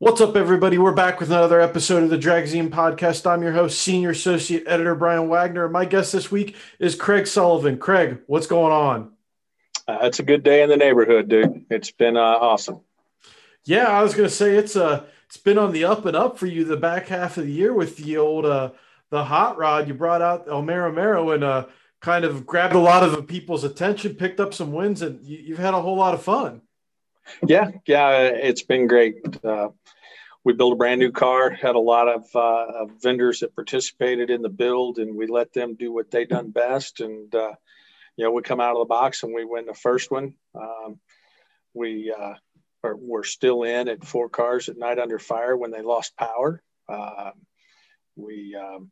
What's up, everybody? We're back with another episode of the Dragzine podcast. I'm your host, Senior Associate Editor Brian Wagner. My guest this week is Craig Sullivan. Craig, what's going on? Uh, it's a good day in the neighborhood, dude. It's been uh, awesome. Yeah, I was going to say it's uh, it's been on the up and up for you the back half of the year with the old uh, the hot rod. You brought out El Mero Mero and uh, kind of grabbed a lot of people's attention, picked up some wins, and you, you've had a whole lot of fun. Yeah, yeah, it's been great. Uh, we built a brand new car, had a lot of, uh, vendors that participated in the build, and we let them do what they done best. And uh, you know, we come out of the box and we win the first one. Um, we uh, are, we're still in at four cars at night under fire when they lost power. Um, we um,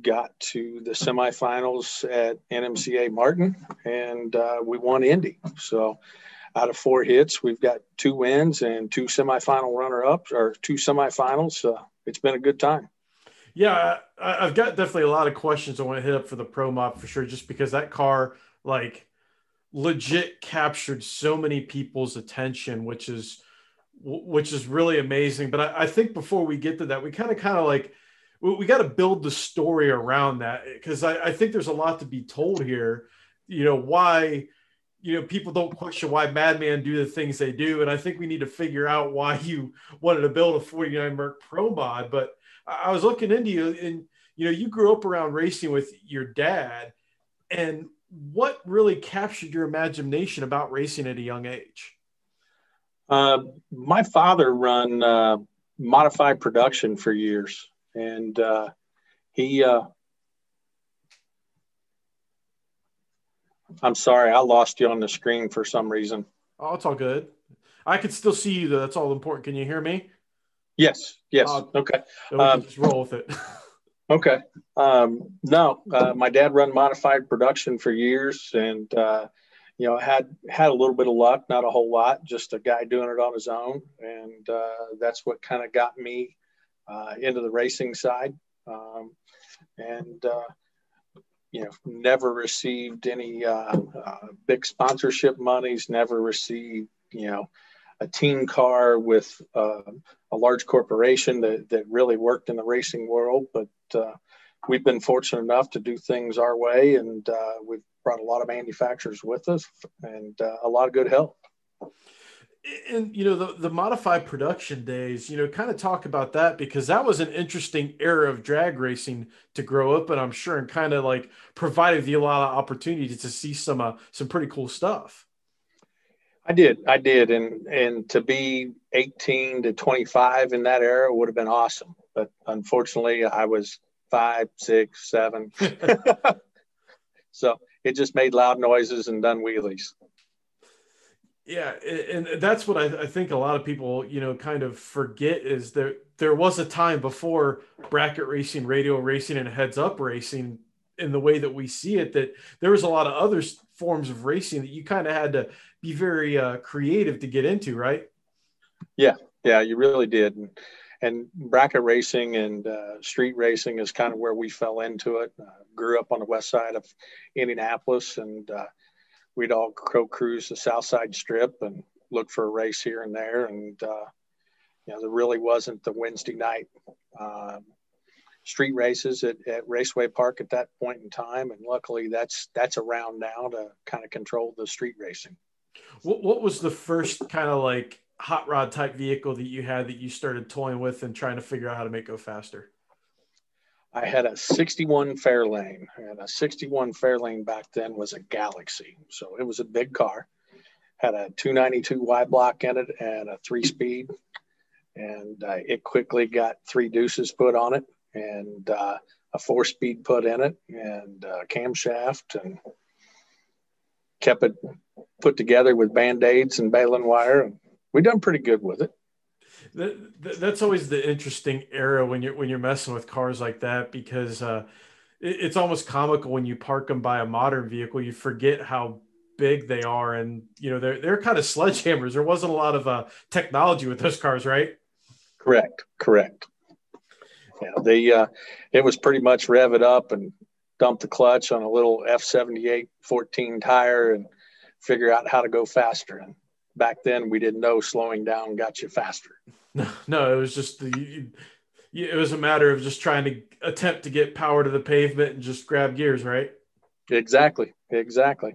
got to the semifinals at NMCA Martin, and uh, we won Indy. So out of four hits, we've got two wins and two semifinal runner ups or two semifinals. It's been a good time. Yeah, I, have got definitely a lot of questions I want to hit up for the Pro Mod for sure, just because that car, like, legit captured so many people's attention, which is which is really amazing. But I, I think before we get to that, we kind of kind of like we, we got to build the story around that because I, I think there's a lot to be told here. You know why you know people don't question why madman do the things they do and i think we need to figure out why you wanted to build a 49 merc pro mod but i was looking into you and you know you grew up around racing with your dad and what really captured your imagination about racing at a young age? Uh, my father run uh, modified production for years and uh, he I'm sorry, I lost you on the screen for some reason. Oh, it's all good. I can still see you though. That's all important. Can you hear me? Yes. Yes. Uh, okay. Um, just roll with it. okay. Um, no, uh, my dad run modified production for years, and uh, you know had had a little bit of luck, not a whole lot. Just a guy doing it on his own, and uh, that's what kind of got me uh, into the racing side. Um, and uh, you know, never received any uh, uh, big sponsorship monies, never received, you know, a team car with uh, a large corporation that, that really worked in the racing world. But uh, we've been fortunate enough to do things our way, and uh, we've brought a lot of manufacturers with us and uh, a lot of good help and you know the, the modified production days you know kind of talk about that because that was an interesting era of drag racing to grow up and i'm sure and kind of like provided you a lot of opportunity to see some uh, some pretty cool stuff. I did i did and and to be 18 to 25 in that era would have been awesome but unfortunately i was five six seven. So it just made loud noises and done wheelies yeah, and that's what I, think a lot of people, you know, kind of forget is there there was a time before bracket racing, radio racing, and heads up racing in the way that we see it that there was a lot of other forms of racing that you kind of had to be very uh, creative to get into, right? Yeah, yeah, you really did. And, and bracket racing and uh, street racing is kind of where we fell into it. Uh, grew up on the west side of Indianapolis and uh, we'd all go cruise the South Side Strip and look for a race here and there. And, uh, you know, there really wasn't the Wednesday night um, street races at, at Raceway Park at that point in time. And luckily that's, that's around now to kind of control the street racing. What, what was the first kind of like hot rod type vehicle that you had that you started toying with and trying to figure out how to make go faster? I had a 61 Fairlane, and a 61 Fairlane back then was a Galaxie, So it was a big car. Had a 292 Y block in it and a three speed. And uh, it quickly got three deuces put on it and uh, a four speed put in it and a camshaft and kept it put together with band aids and baling wire. And we done pretty good with it that's always the interesting era when you're when you're messing with cars like that because uh, it, it's almost comical when you park them by a modern vehicle. You forget how big they are, and you know they're they're kind of sledgehammers. There wasn't a lot of uh, technology with those cars, right? Correct. Correct. Yeah, they uh, it was pretty much rev it up and dump the clutch on a little F78 14 tire and figure out how to go faster. And back then we didn't know slowing down got you faster. No, no, it was just the it was a matter of just trying to attempt to get power to the pavement and just grab gears, right? Exactly, exactly.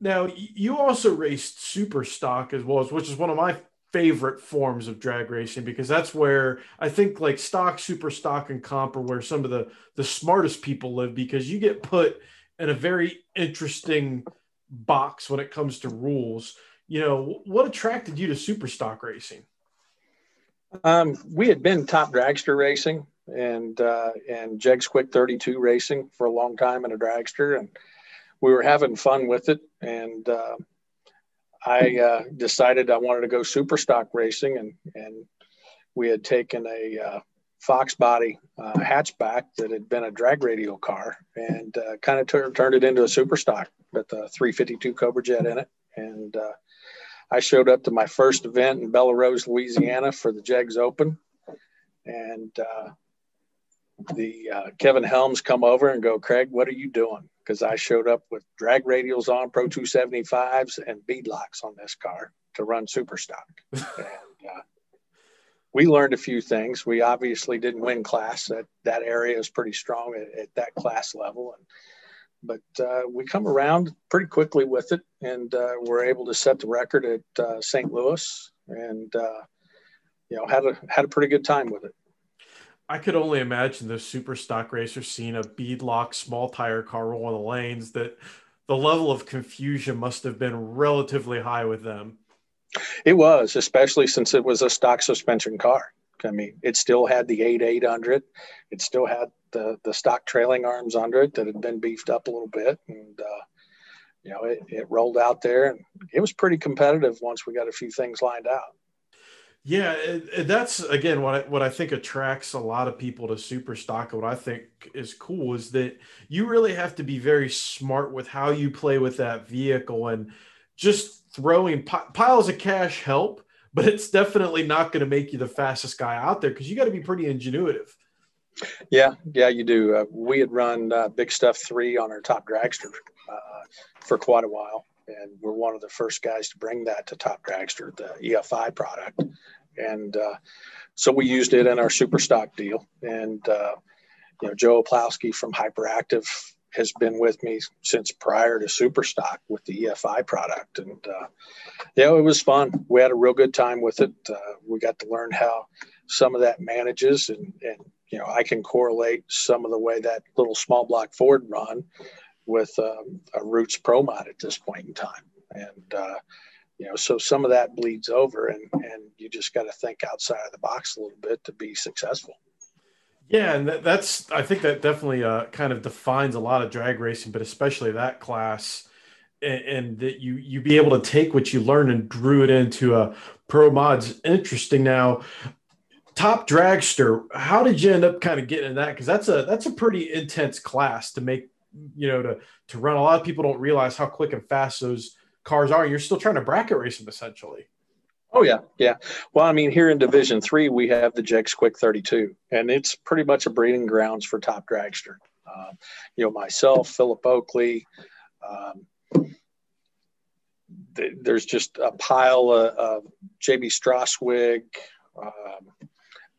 Now you also raced super stock as well, which is one of my favorite forms of drag racing because that's where I think like stock, super stock, and comp are where some of the the smartest people live because you get put in a very interesting box when it comes to rules. You know, what attracted you to super stock racing? Um, we had been top dragster racing and uh, and Jegs Quick 32 racing for a long time in a dragster, and we were having fun with it. And uh, I uh, decided I wanted to go super stock racing, and and we had taken a uh, Fox body uh, hatchback that had been a drag radial car, and uh, kind of tur- turned it into a super stock with a 352 Cobra Jet in it, and I showed up to my first event in Belle Rose, Louisiana for the Jegs Open. And uh, the uh, Kevin Helms come over and go, Craig, what are you doing? Because I showed up with drag radials on, Pro 275s, and beadlocks on this car to run super stock. and uh, we learned a few things. We obviously didn't win class. That, that area is pretty strong at, at that class level. And but uh, we come around pretty quickly with it, and uh, we're able to set the record at uh, St. Louis, and uh, you know had a had a pretty good time with it. I could only imagine the super stock racers seeing a beadlock small tire car roll on the lanes. That the level of confusion must have been relatively high with them. It was, especially since it was a stock suspension car. I mean, it still had the 8 8 under it. It still had the, the stock trailing arms under it that had been beefed up a little bit. And, uh, you know, it, it rolled out there and it was pretty competitive once we got a few things lined out. Yeah, it, it, that's again what I, what I think attracts a lot of people to super stock. What I think is cool is that you really have to be very smart with how you play with that vehicle and just throwing piles of cash help, but it's definitely not going to make you the fastest guy out there because you got to be pretty ingenuitive. Yeah, yeah, you do. Uh, we had run uh, Big Stuff 3 on our top dragster uh, for quite a while, and we're one of the first guys to bring that to top dragster, the EFI product. And uh, so we used it in our super stock deal. And, uh, you know, Joe Oplowski from Hyperactive has been with me since prior to Superstock with the EFI product, and uh, yeah, it was fun. We had a real good time with it. Uh, we got to learn how some of that manages, and and you know I can correlate some of the way that little small block Ford run with um, a Roots Pro mod at this point in time, and uh, you know so some of that bleeds over, and and you just got to think outside of the box a little bit to be successful. Yeah, and that, that's I think that definitely uh, kind of defines a lot of drag racing, but especially that class, and, and, that you you be able to take what you learned and drew it into a pro mods. Interesting. Now, top dragster, how did you end up kind of getting in that? Because that's a that's a pretty intense class to make. You know, to to run. A lot of people don't realize how quick and fast those cars are. You're still trying to bracket race them essentially. Oh yeah, yeah. Well, I mean, here in Division Three, we have the Jegs Quick 32, and it's pretty much a breeding grounds for top dragster. Um, you know, myself, Philip Oakley. Um, th- there's just a pile of, of JB Straswig, um,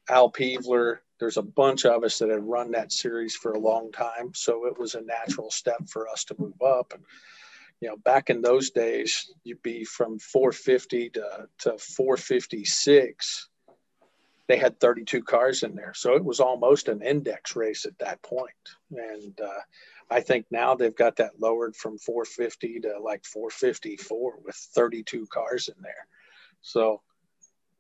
Al Peevler. There's a bunch of us that have run that series for a long time, so it was a natural step for us to move up. And you know, back in those days, you'd be from 450 to, to 456. They had 32 cars in there. So it was almost an index race at that point. And uh, I think now they've got that lowered from 450 to like 454 with 32 cars in there. So,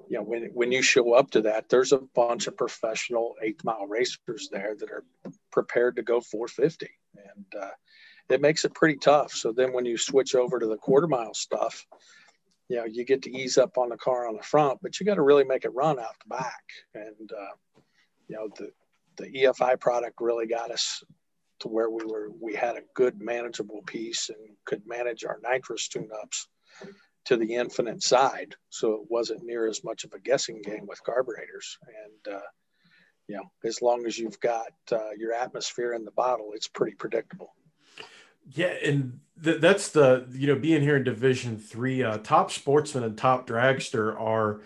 you know, when, when you show up to that, there's a bunch of professional eighth mile racers there that are prepared to go 450. And, uh, it makes it pretty tough. So then when you switch over to the quarter mile stuff, you know, you get to ease up on the car on the front, but you got to really make it run out the back. And, uh, you know, the, the EFI product really got us to where we were, we had a good manageable piece and could manage our nitrous tune ups to the infinite side. So it wasn't near as much of a guessing game with carburetors. And, uh, you know, as long as you've got uh, your atmosphere in the bottle, it's pretty predictable. Yeah, and th- that's the you know being here in Division Three, uh, top sportsman and top dragster are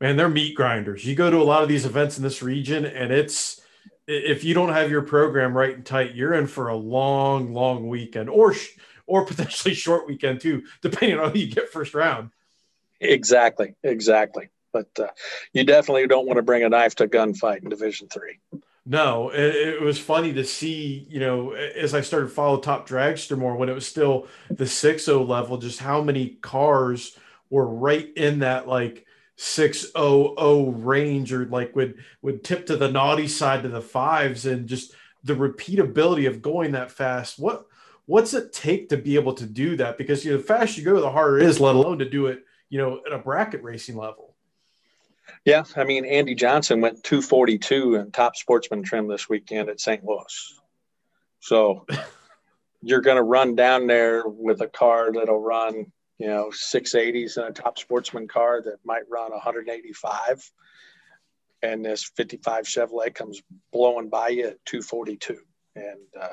man, they're meat grinders. You go to a lot of these events in this region, and it's if you don't have your program right and tight, you're in for a long, long weekend, or or potentially short weekend too, depending on who you get first round. Exactly, exactly. But uh, you definitely don't want to bring a knife to gunfight in Division Three. No, it, it, was funny to see, you know, as I started follow Top Dragster more when it was still the 6.0 level, just how many cars were right in that like 600 range or like would would tip to the naughty side to the fives and just the repeatability of going that fast. What what's it take to be able to do that? Because you know, the faster you go, the harder it is, let alone to do it, you know, at a bracket racing level. Yeah, I mean Andy Johnson went 242 in top sportsman trim this weekend at St. Louis. So you're going to run down there with a car that'll run, you know, 680s and a top sportsman car that might run 185. And this 55 Chevrolet comes blowing by you at 242. And uh,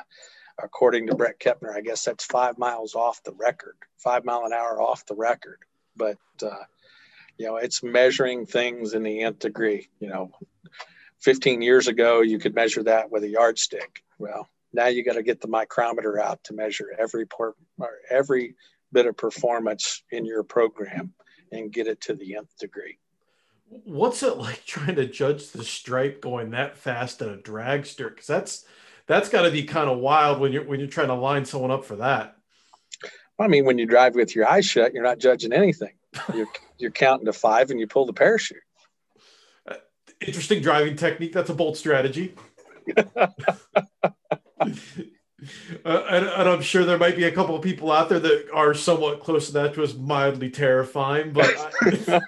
according to Brett Kepner, I guess that's five miles off the record, five mile an hour off the record. But uh, you know it's measuring things in the nth degree you know. 15 years ago you could measure that with a yardstick. Well now you got to get the micrometer out to measure every or every bit of performance in your program and get it to the nth degree. What's it like trying to judge the stripe going that fast at a dragster? Because that's that's got to be kind of wild when you're when you're trying to line someone up for that. I mean when you drive with your eyes shut you're not judging anything you're, you're counting to five and you pull the parachute. Uh, interesting driving technique. That's a bold strategy. uh, and, and, I'm sure there might be a couple of people out there that are somewhat close to that to us mildly terrifying, but I,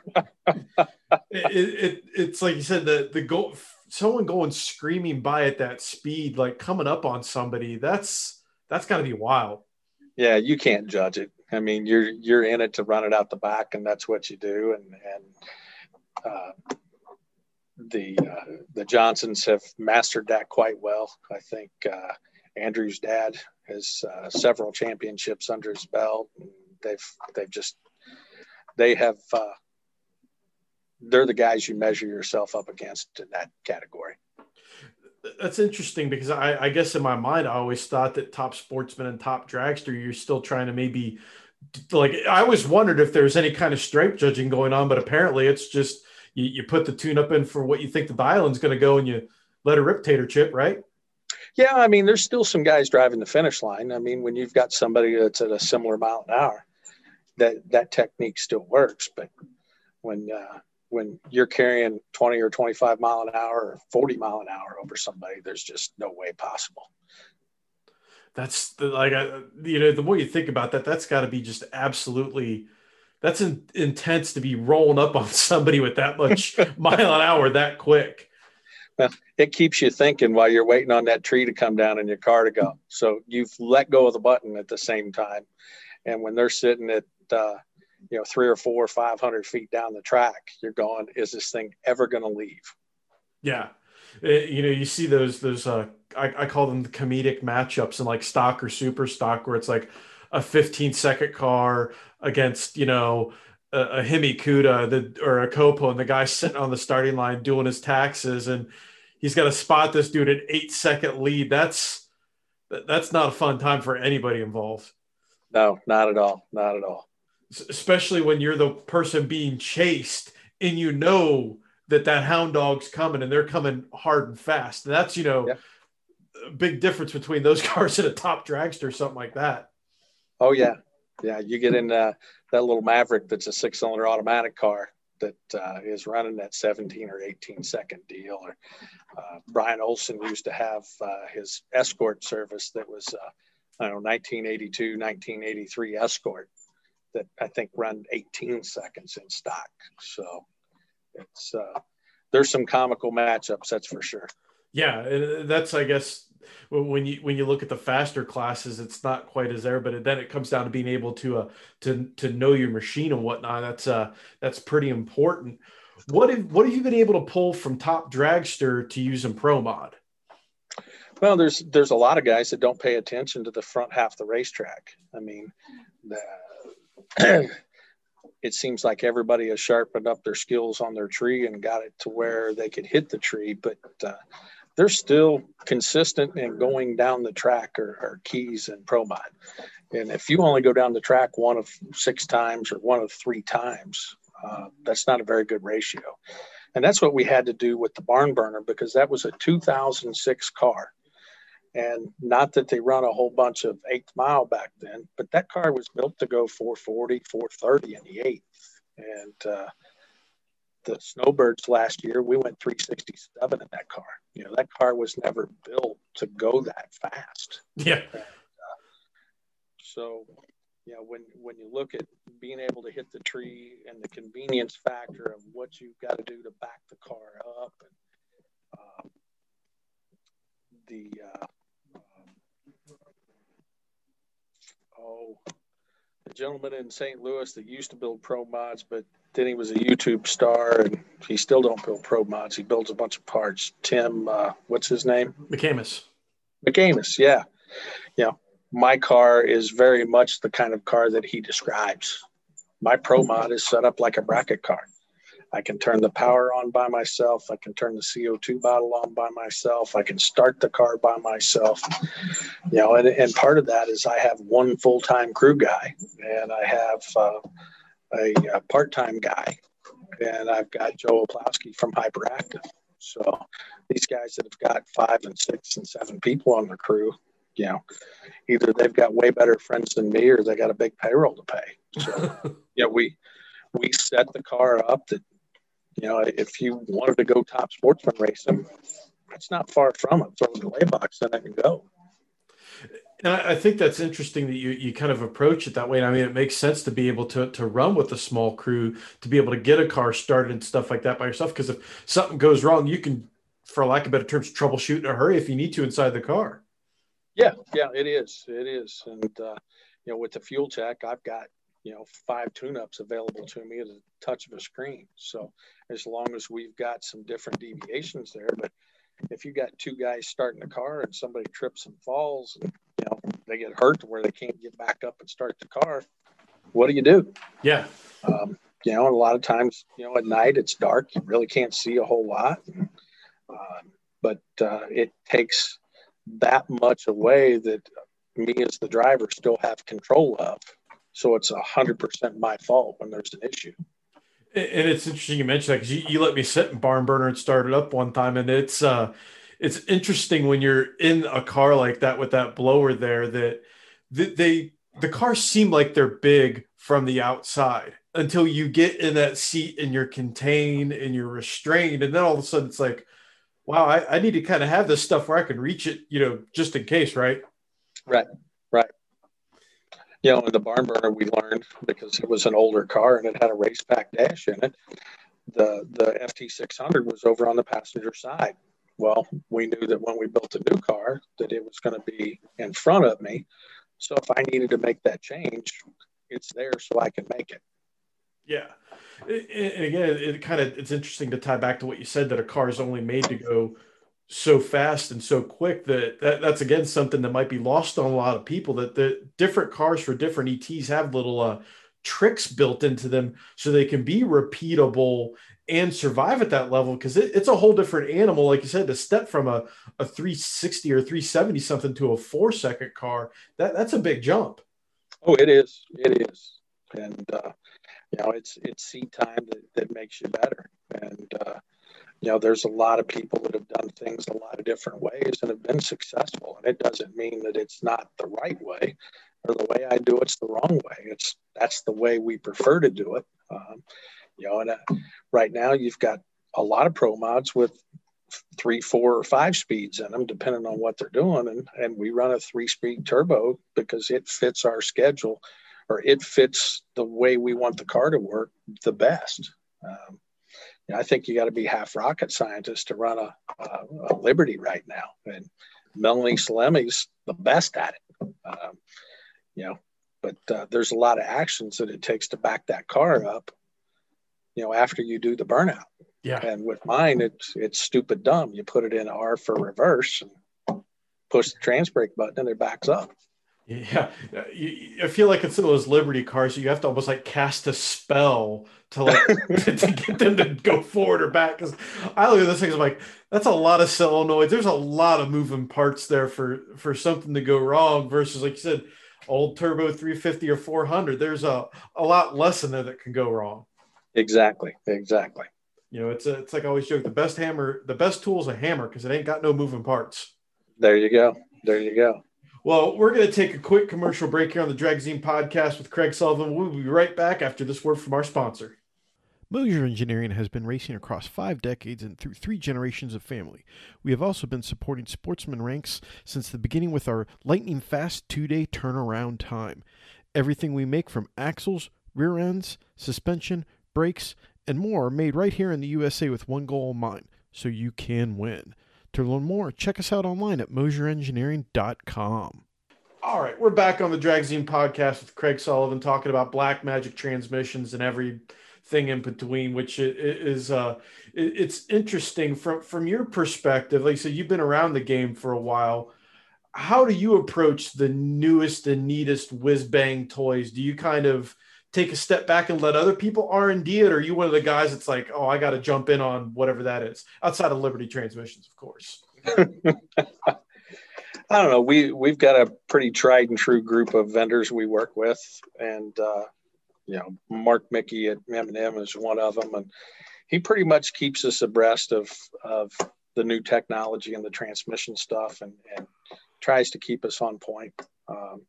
it, it, it's like you said, the, the go, someone going screaming by at that speed, like coming up on somebody, that's, that's gotta be wild. Yeah. You can't judge it. I mean, you're you're in it to run it out the back, and that's what you do. And and uh, the uh, the Johnsons have mastered that quite well. I think uh, Andrew's dad has uh, several championships under his belt. They've they've just they have uh, they're the guys you measure yourself up against in that category that's interesting because I, I, guess in my mind I always thought that top sportsman and top dragster you're still trying to maybe like I always wondered if there's any kind of stripe judging going on, but apparently it's just you, you put the tune up in for what you think the dialing's going to go, and you let a rip tater chip, right? Yeah, I mean, there's still some guys driving the finish line. I mean, when you've got somebody that's at a similar mile an hour, that that technique still works. But when uh, when you're carrying 20 or 25 mile an hour or 40 mile an hour over somebody, there's just no way possible that's the, like I, you know the more you think about that that's got to be just absolutely that's in, intense to be rolling up on somebody with that much mile an hour that quick. Well, it keeps you thinking while you're waiting on that tree to come down and your car to go. So you've let go of the button at the same time. And when they're sitting at uh, you know three or four or five hundred feet down the track you're going is this thing ever going to leave? Yeah. It, you know you see those those uh I, I call them the comedic matchups in like stock or super stock where it's like a 15 second car against you know a, a Hemi Cuda the, or a Copo and the guy sitting on the starting line doing his taxes and he's got to spot this dude at eight second lead. That's that's not a fun time for anybody involved. No not at all not at all. Especially when you're the person being chased and you know that that hound dog's coming and they're coming hard and fast. That's you know big difference between those cars and a top dragster or something like that. Oh yeah, yeah. You get in uh, that little Maverick that's a six-cylinder automatic car that uh, is running that 17 or 18 second deal. Or uh, Brian Olson used to have uh, his escort service that was uh, I don't know 1982, 1983 escort that I think run 18 seconds in stock. So it's uh, there's some comical matchups, that's for sure. Yeah, that's I guess when you when you look at the faster classes, it's not quite as there, but then it comes down to being able to uh, to to know your machine and whatnot. That's uh that's pretty important. What have what have you been able to pull from Top Dragster to use in Pro Mod? Well, there's there's a lot of guys that don't pay attention to the front half of the racetrack. I mean, the, it seems like everybody has sharpened up their skills on their tree and got it to where they could hit the tree, but uh, they're still consistent and going down the track are keys and pro mod. And if you only go down the track one of six times or one of three times, uh, that's not a very good ratio. And that's what we had to do with the barn burner because that was a 2006 car. And not that they run a whole bunch of eighth mile back then, but that car was built to go 440, 430 in the eighth. And uh, the Snowbirds last year, we went 367 in that car. You know, that car was never built to go that fast. Yeah. And, uh, so, you know, when when you look at being able to hit the tree and the convenience factor of what you've got to do to back the car up, and um, the uh, um, oh, the gentleman in St. Louis that used to build pro mods, but then he was a YouTube star, and he still don't build pro mods. He builds a bunch of parts. Tim, uh, what's his name? McAmis. McAmis, yeah, yeah. My car is very much the kind of car that he describes. My pro mod is set up like a bracket car. I can turn the power on by myself. I can turn the CO2 bottle on by myself. I can start the car by myself. You know, and, and part of that is I have one full time crew guy and I have uh, a, a part time guy, and I've got Joe Oplowski from Hyperactive. So these guys that have got five and six and seven people on the crew, you know, either they've got way better friends than me or they got a big payroll to pay. So, yeah, we we set the car up that, you know, if you wanted to go top sportsman racing, it's not far from it. Throw the lay box and I can go. And I think that's interesting that you you kind of approach it that way. And I mean, it makes sense to be able to to run with a small crew, to be able to get a car started and stuff like that by yourself. Because if something goes wrong, you can, for lack of better terms, troubleshoot in a hurry if you need to inside the car. Yeah, yeah, it is. It is. And uh, you know, with the FuelTech, I've got you know five tune-ups available to me at a touch of a screen. So as long as we've got some different deviations there, but if you got two guys starting a car and somebody trips and falls and you know they get hurt to where they can't get back up and start the car what do you do? Yeah. Um, you know a lot of times you know at night it's dark you really can't see a whole lot. Uh, but uh, it takes that much away that me as the driver still have control of so it's a hundred percent my fault when there's an issue and it's interesting you mentioned that because you, you let me sit in barn burner and start it up one time, and it's uh, it's interesting when you're in a car like that with that blower there that, they the cars seem like they're big from the outside until you get in that seat and you're contained and you're restrained, and then all of a sudden it's like, wow, I, I need to kind of have this stuff where I can reach it, you know, just in case? Right, right you know, in the barn burner we learned because it was an older car and it had a Racepak dash in it. The the FT 600 was over on the passenger side. Well, we knew that when we built a new car that it was going to be in front of me. So if I needed to make that change, it's there so I can make it. Yeah. And again, it kind of it's interesting to tie back to what you said that a car is only made to go so fast and so quick that, that that's again something that might be lost on a lot of people that the different cars for different ETs have little uh, tricks built into them so they can be repeatable and survive at that level because it, it's a whole different animal. Like you said to step from a, a 360 or 370 something to a four second car that that's a big jump. Oh it is. It is. And uh, you know it's it's seat time that, that makes you better. And uh, you know, there's a lot of people that have done things a lot of different ways and have been successful. And it doesn't mean that it's not the right way or the way I do it's the wrong way. It's that's the way we prefer to do it. Um, you know, and uh, right now you've got a lot of pro mods with three, four, or five speeds in them, depending on what they're doing. And and we run a three speed turbo because it fits our schedule or it fits the way we want the car to work the best. Um, you know, I think you got to be half rocket scientist to run a, a, a Liberty right now. And Melanie Salemi's the best at it. Um, you know, but uh, there's a lot of actions that it takes to back that car up. You know, after you do the burnout. Yeah. And with mine, it's it's stupid dumb. You put it in R for reverse, and push the trans brake button and it backs up. Yeah, I feel like of those Liberty cars, you have to almost like cast a spell to like to get them to go forward or back. Because I look at this thing, I'm like, that's a lot of solenoids. There's a lot of moving parts there for for something to go wrong. Versus, like you said, old turbo 350 or 400. There's a a lot less in there that can go wrong. Exactly. Exactly. You know, it's a, it's like I always joke: the best hammer, the best tool is a hammer because it ain't got no moving parts. There you go. There you go. Well, we're going to take a quick commercial break here on the Dragzine podcast with Craig Sullivan. We'll be right back after this word from our sponsor. Moser Engineering has been racing across five decades and through three generations of family. We have also been supporting sportsman ranks since the beginning with our lightning fast two day turnaround time. Everything we make from axles, rear ends, suspension, brakes, and more are made right here in the USA with one goal in mind so you can win. To learn more, check us out online at moserengineering.com. All right, we're back on the Dragzine podcast with Craig Sullivan talking about Black Magic transmissions and everything in between, which is uh, it's interesting from from your perspective. Like I said, you've been around the game for a while. How do you approach the newest and neatest whiz bang toys? Do you kind of take a step back and let other people r&d it or are you one of the guys that's like oh i got to jump in on whatever that is outside of liberty transmissions of course? I don't know. We we've got a pretty tried and true group of vendors we work with and uh, you know mark Micke at m&m is one of them and he pretty much keeps us abreast of of the new technology and the transmission stuff and, and tries to keep us on point. Um,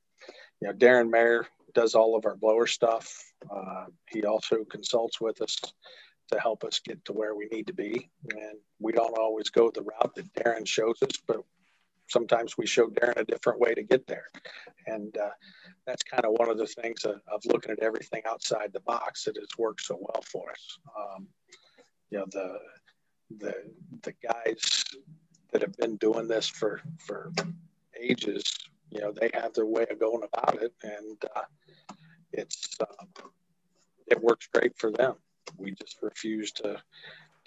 you know darren mayer does all of our blower stuff. Uh, he also consults with us to help us get to where we need to be. And we don't always go the route that Darren shows us, but sometimes we show Darren a different way to get there. And uh, that's kind of one of the things of, of, looking at everything outside the box that has worked so well for us. Um, you know, the, the, the guys that have been doing this for, for ages, you know, they have their way of going about it. And, uh, it's um, it works great for them. We just refuse to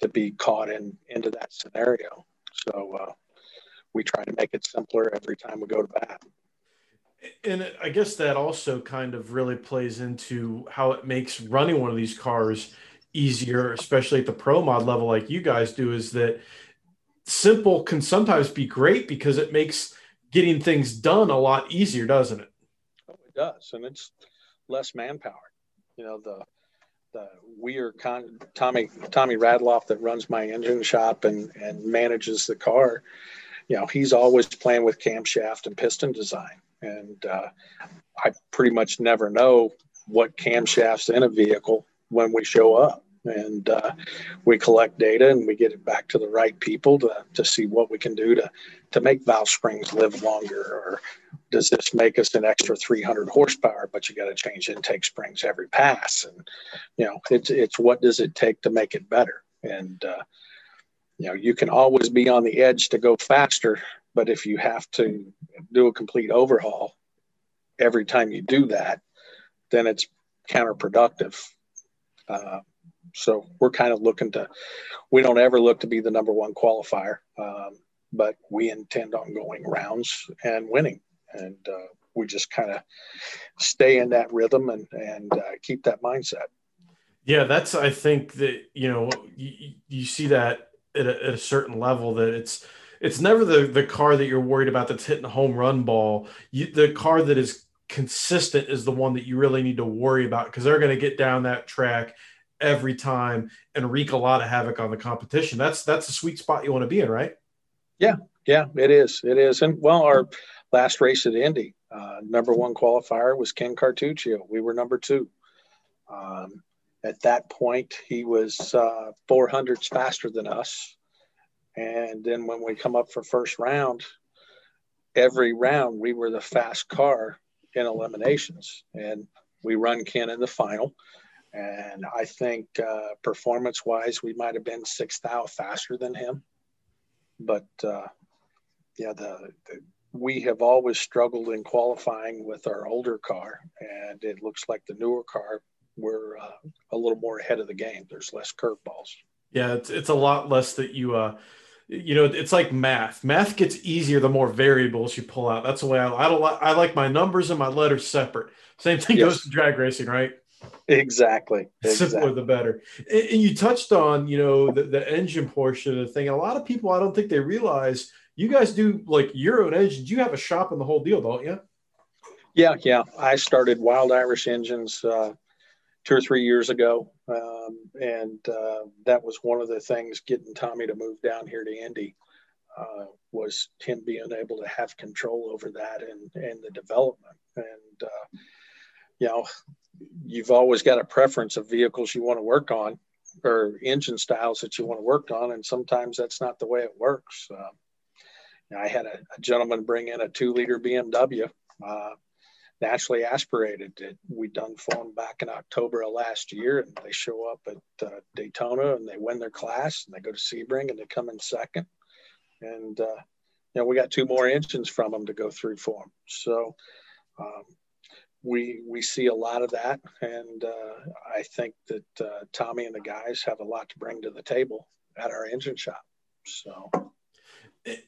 to be caught in into that scenario. So uh, we try to make it simpler every time we go to bat. And I guess that also kind of really plays into how it makes running one of these cars easier, especially at the pro mod level, like you guys do. Is that simple can sometimes be great because it makes getting things done a lot easier, doesn't it? Oh, it does, and it's less manpower. You know, the the we are con- Tommy Tommy Radloff that runs my engine shop and and manages the car. You know, he's always playing with camshaft and piston design, and uh, I pretty much never know what camshafts in a vehicle when we show up and uh, we collect data and we get it back to the right people to, to see what we can do to, to make valve springs live longer or does this make us an extra 300 horsepower but you got to change intake springs every pass. And you know it's, it's what does it take to make it better? And uh, you know you can always be on the edge to go faster but if you have to do a complete overhaul every time you do that then it's counterproductive. Uh, so we're kind of looking to, we don't ever look to be the number one qualifier, um, but we intend on going rounds and winning. And uh, we just kind of stay in that rhythm and, and uh, keep that mindset. Yeah, that's, I think that, you know, you, you see that at a, at a certain level that it's, it's never the, the car that you're worried about that's hitting a home run ball. You, the car that is consistent is the one that you really need to worry about because they're going to get down that track every time and wreak a lot of havoc on the competition. That's that's the sweet spot you want to be in, right? Yeah, yeah, it is. It is. And well, our last race at Indy, uh, number one qualifier was Ken Quartuccio. We were number two. Um, at that point, he was uh, 400s faster than us. And then when we come up for first round, every round we were the fast car in eliminations, and we run Ken in the final. And I think uh, performance wise, we might have been six thou faster than him. But uh, yeah, the, the, we have always struggled in qualifying with our older car, and it looks like the newer car we're uh, a little more ahead of the game. There's less curveballs. Yeah, it's it's a lot less that you uh you know, it's like math. Math gets easier the more variables you pull out. That's the way I, I don't like. I like my numbers and my letters separate. Same thing yes. goes to drag racing, right? Exactly. exactly. Simpler the better. And, you touched on, you know, the, the engine portion of the thing. And a lot of people, I don't think they realize you guys do like your own engines. You have a shop in the whole deal, don't you? Yeah, yeah. I started Wild Irish Engines uh, two or three years ago, um, and uh, that was one of the things getting Tommy to move down here to Indy uh, was him being able to have control over that and and the development. And uh, you know, you've always got a preference of vehicles you want to work on or engine styles that you want to work on, and sometimes that's not the way it works. Uh, I had a, a, gentleman bring in a two-liter BMW uh, naturally aspirated that we done for them back in October of last year. And they show up at uh, Daytona and they win their class and they go to Sebring and they come in second. And, uh, you know, we got two more engines from them to go through for them. So um, we, we see a lot of that. And uh, I think that uh, Tommy and the guys have a lot to bring to the table at our engine shop. So,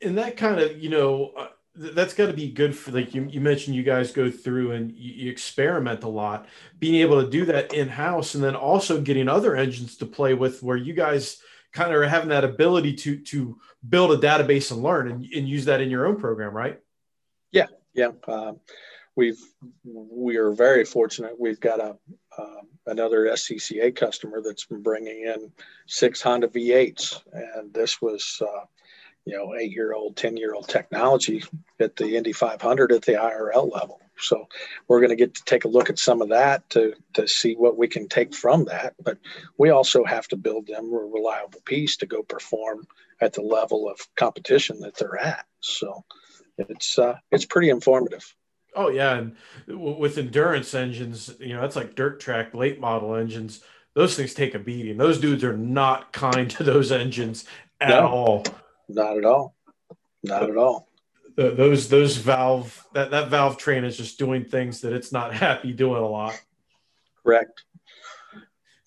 and that kind of, you know, uh, that's got to be good for like you, you mentioned you guys go through and you, you experiment a lot being able to do that in house and then also getting other engines to play with where you guys kind of are having that ability to to build a database and learn and, and use that in your own program right yeah yeah um, we've we are very fortunate we've got a um, another scca customer that's been bringing in six honda v8s and this was uh, you know, eight year old, 10 year old technology at the Indy 500 at the IRL level. So we're going to get to take a look at some of that to, to see what we can take from that. But we also have to build them a reliable piece to go perform at the level of competition that they're at. So it's uh, it's pretty informative. Oh yeah, and with endurance engines, you know, that's like dirt track late model engines. Those things take a beating. Those dudes are not kind to those engines at no. all. Not at all. Not at all. The, those those valve that that valve train is just doing things that it's not happy doing a lot. Correct.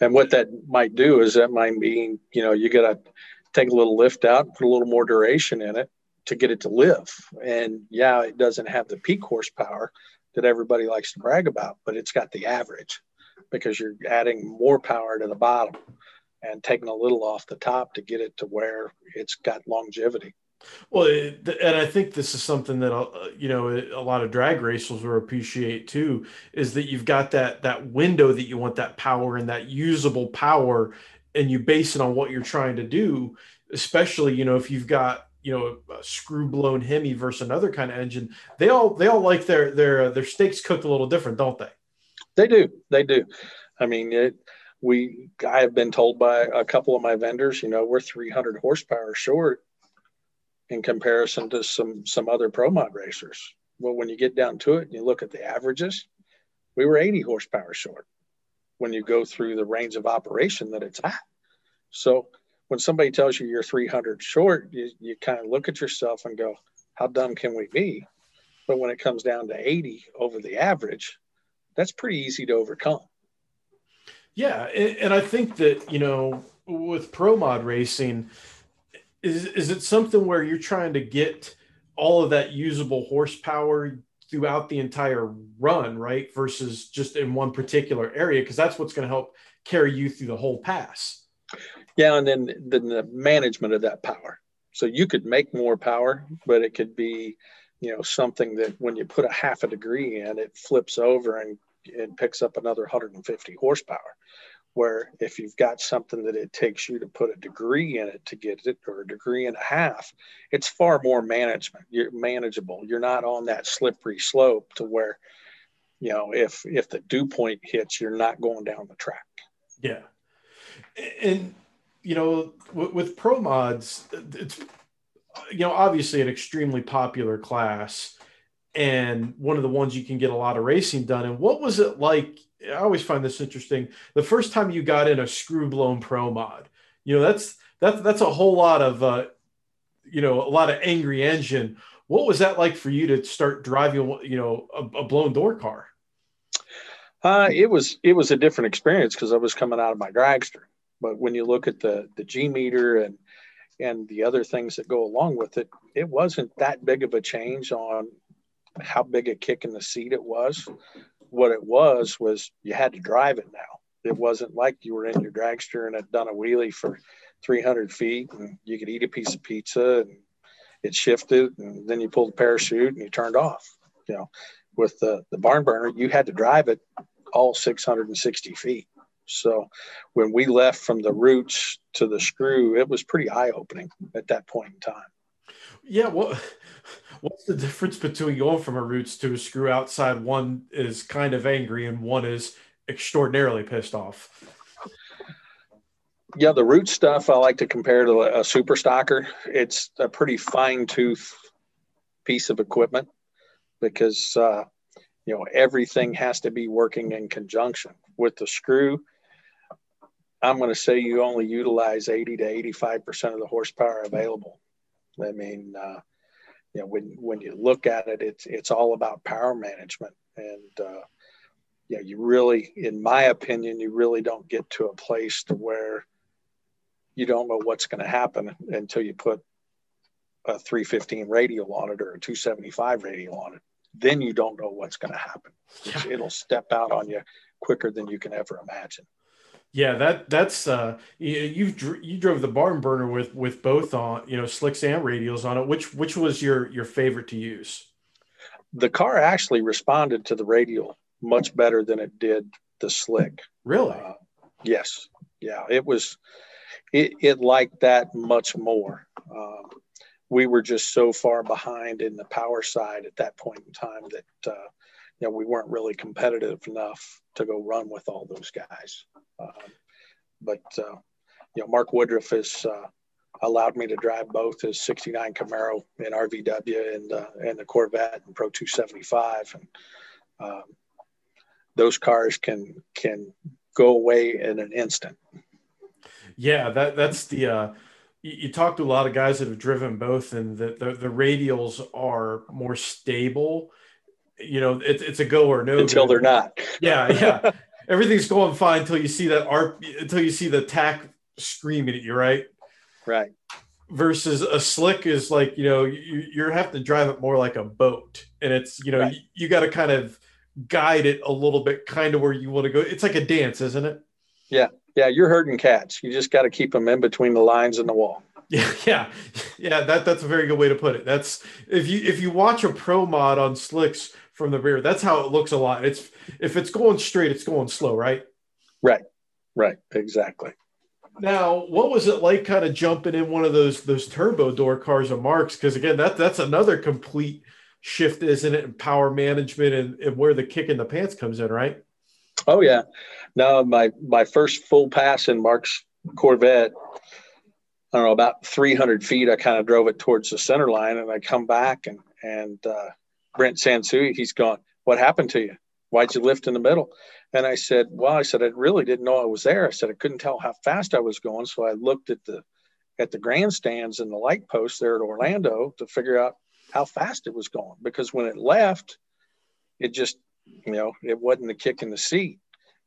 And what that might do is that might mean you know you got to take a little lift out, put a little more duration in it to get it to live. And yeah, it doesn't have the peak horsepower that everybody likes to brag about, but it's got the average because you're adding more power to the bottom and taking a little off the top to get it to where it's got longevity. Well, and I think this is something that uh, you know a lot of drag racers will appreciate too. Is that you've got that that window that you want that power and that usable power, and you base it on what you're trying to do. Especially, you know, if you've got you know a screw blown Hemi versus another kind of engine, they all they all like their their uh, their steaks cooked a little different, don't they? They do. They do. I mean, it, we I have been told by a couple of my vendors, you know, we're 300 horsepower short in comparison to some some other pro mod racers. Well, when you get down to it and you look at the averages, we were 80 horsepower short when you go through the range of operation that it's at. So when somebody tells you you're 300 short, you, you kind of look at yourself and go, how dumb can we be? But when it comes down to 80 over the average, that's pretty easy to overcome. Yeah, and I think that you know with pro mod racing, is is it something where you're trying to get all of that usable horsepower throughout the entire run, right? Versus just in one particular area, because that's what's going to help carry you through the whole pass. Yeah, and then then the management of that power. So you could make more power, but it could be, you know, something that when you put a half a degree in, it flips over and it picks up another 150 horsepower. Where if you've got something that it takes you to put a degree in it to get it, or a degree and a half, it's far more management. You're manageable. You're not on that slippery slope to where, you know, if if the dew point hits, you're not going down the track. Yeah, and you know, with, pro mods, it's you know obviously an extremely popular class and one of the ones you can get a lot of racing done. And what was it like? I always find this interesting. The first time you got in a screw blown pro mod, you know, that's that's that's a whole lot of uh, you know, a lot of angry engine. What was that like for you to start driving, you know, a, a blown door car? Uh, it was it was a different experience because I was coming out of my dragster. But when you look at the the G meter and and the other things that go along with it, it wasn't that big of a change on how big a kick in the seat it was. What it was was you had to drive it now. It wasn't like you were in your dragster and had done a wheelie for 300 feet and you could eat a piece of pizza and it shifted and then you pulled the parachute and you turned off. You know, with the, the barn burner, you had to drive it all 660 feet. So when we left from the roots to the screw, it was pretty eye opening at that point in time. Yeah. Well, what's the difference between going from a roots to a screw outside? One is kind of angry and one is extraordinarily pissed off. Yeah, the root stuff I like to compare to a super stocker. It's a pretty fine tooth piece of equipment because uh, you know everything has to be working in conjunction with the screw. I'm going to say you only utilize 80 to 85 percent of the horsepower available. I mean, uh, you know, when when you look at it, it's it's all about power management, and uh, you know, you really, in my opinion, you really don't get to a place to where you don't know what's going to happen until you put a 315 radial on it or a 275 radial on it. Then you don't know what's going to happen. Yeah. It'll step out on you quicker than you can ever imagine. Yeah, that that's uh, you you you drove the barn burner with with both on you know slicks and radials on it. Which which was your your favorite to use? The car actually responded to the radial much better than it did the slick. Really? Uh, yes. Yeah, it was it, it liked that much more. Um, we were just so far behind in the power side at that point in time that uh, you know we weren't really competitive enough to go run with all those guys. Um, but uh, you know, Mark Woodruff has uh, allowed me to drive both his '69 Camaro in RVW and uh, and the Corvette and Pro 275, and um, those cars can can go away in an instant. Yeah, that that's the. Uh, you, you talk to a lot of guys that have driven both, and the the, the radials are more stable. You know, it's it's a go or no. Until they're not. Yeah, yeah. Everything's going fine until you see that art. Until you see the tack screaming at you, right? Right. Versus a slick is like you know you you have to drive it more like a boat, and it's you know right. you, you got to kind of guide it a little bit, kind of where you want to go. It's like a dance, isn't it? Yeah, yeah, you're herding cats. You just got to keep them in between the lines and the wall. Yeah, yeah, yeah. That that's a very good way to put it. That's if you if you watch a pro mod on slicks from the rear, that's how it looks a lot. It's if it's going straight, it's going slow, right? Right, right, exactly. Now, what was it like, kind of jumping in one of those those turbo door cars of Marks? Because again, that that's another complete shift, isn't it? And power management and, and where the kick in the pants comes in, right? Oh yeah. No, my my first full pass in Mark's Corvette, I don't know, about 300 feet. I kind of drove it towards the center line, and I come back, and and uh, Brent Sansui, he's gone. What happened to you? Why'd you lift in the middle? And I said, Well, I said I really didn't know I was there. I said I couldn't tell how fast I was going, so I looked at the at the grandstands and the light posts there at Orlando to figure out how fast it was going. Because when it left, it just you know, it wasn't the kick in the seat.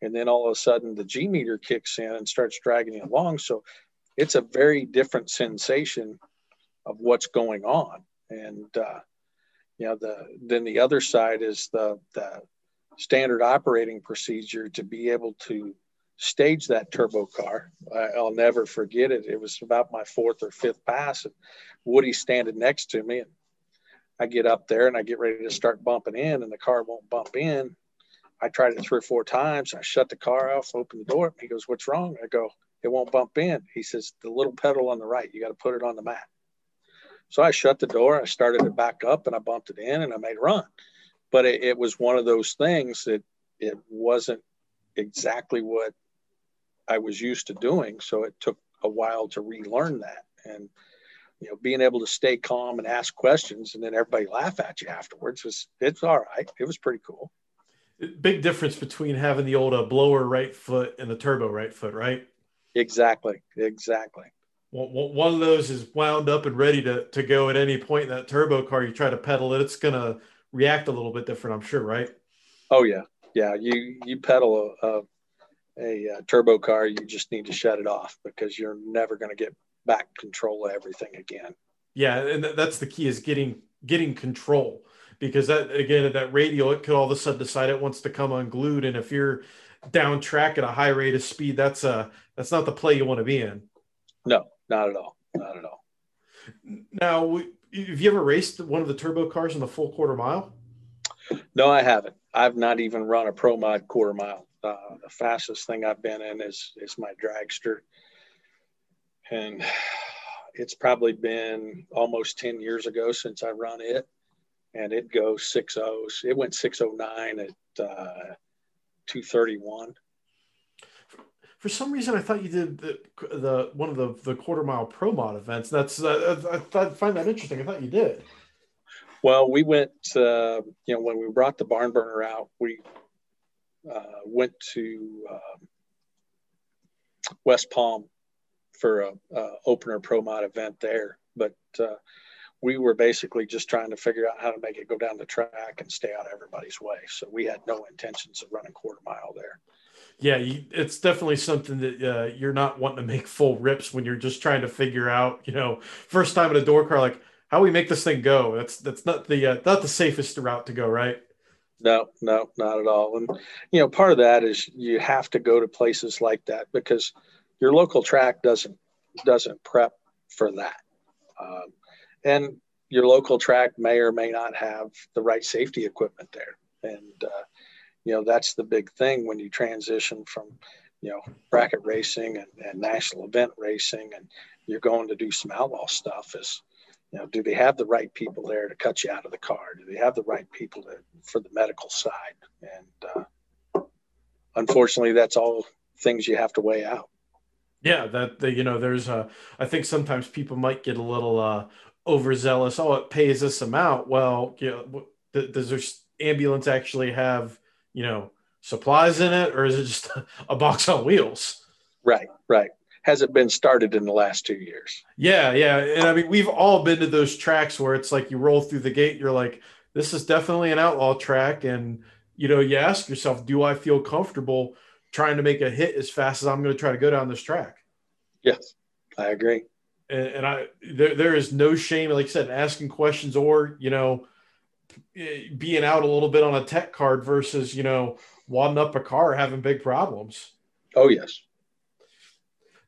And then all of a sudden the G meter kicks in and starts dragging you along. So it's a very different sensation of what's going on. And, uh, you know, the, then the other side is the, the standard operating procedure to be able to stage that turbo car. I, will never forget it. It was about my fourth or fifth pass and Woody standing next to me and I get up there and I get ready to start bumping in, and the car won't bump in. I tried it three or four times. I shut the car off, open the door. He goes, "What's wrong?" I go, "It won't bump in." He says, "The little pedal on the right, you got to put it on the mat." So I shut the door. I started it back up, and I bumped it in, and I made a run. But it, it was one of those things that it wasn't exactly what I was used to doing. So it took a while to relearn that. And you know, being able to stay calm and ask questions and then everybody laugh at you afterwards was it's all right. It was pretty cool. Big difference between having the old uh, blower right foot and the turbo right foot, right? Exactly. Exactly. One of those is wound up and ready to, to go at any point in that turbo car. You try to pedal it, it's going to react a little bit different, I'm sure, right? Oh yeah. Yeah. You, you pedal a, a, a, a turbo car, you just need to shut it off because you're never going to get back control of everything again. Yeah, and that's the key is getting getting control because that again at that radial it could all of a sudden decide it wants to come unglued and if you're down track at a high rate of speed that's a that's not the play you want to be in no not at all. Not at all. Now have you ever raced one of the turbo cars in the full quarter mile? No i haven't. I've not even run a pro mod quarter mile. Uh, the fastest thing i've been in is is my dragster. And it's probably been almost 10 years ago since I run it. And it goes six O's. It went 609 at uh, 231. For some reason, I thought you did the, the one of the, the quarter mile pro mod events. That's uh, I, thought, I find that interesting. I thought you did. Well, we went, uh, you know, when we brought the barn burner out, we uh, went to um, West Palm for a, a opener pro mod event there. But uh, we were basically just trying to figure out how to make it go down the track and stay out of everybody's way. So we had no intentions of running quarter mile there. Yeah, you, it's definitely something that uh, you're not wanting to make full rips when you're just trying to figure out, you know, first time in a door car, like how we make this thing go. That's that's not the uh, not the safest route to go, right? No, no, not at all. And you know, part of that is you have to go to places like that because your local track doesn't doesn't prep for that. Um, and your local track may or may not have the right safety equipment there and uh, you know that's the big thing when you transition from you know bracket racing and, and national event racing and you're going to do some outlaw stuff is you know do they have the right people there to cut you out of the car do they have the right people to, for the medical side and uh, unfortunately that's all things you have to weigh out yeah that the, you know there's a i think sometimes people might get a little uh overzealous. Oh, it pays this amount. Well, you know, does their ambulance actually have you know supplies in it, or is it just a box on wheels? Right, right. Has it been started in the last two years? Yeah, yeah. And I mean, we've all been to those tracks where it's like you roll through the gate, you're like, this is definitely an outlaw track. And, you know, you ask yourself, do I feel comfortable trying to make a hit as fast as I'm going to try to go down this track? Yes, I agree and, and I there, there is no shame, like I said, asking questions or you know being out a little bit on a tech card versus you know wadding up a car having big problems. Oh yes.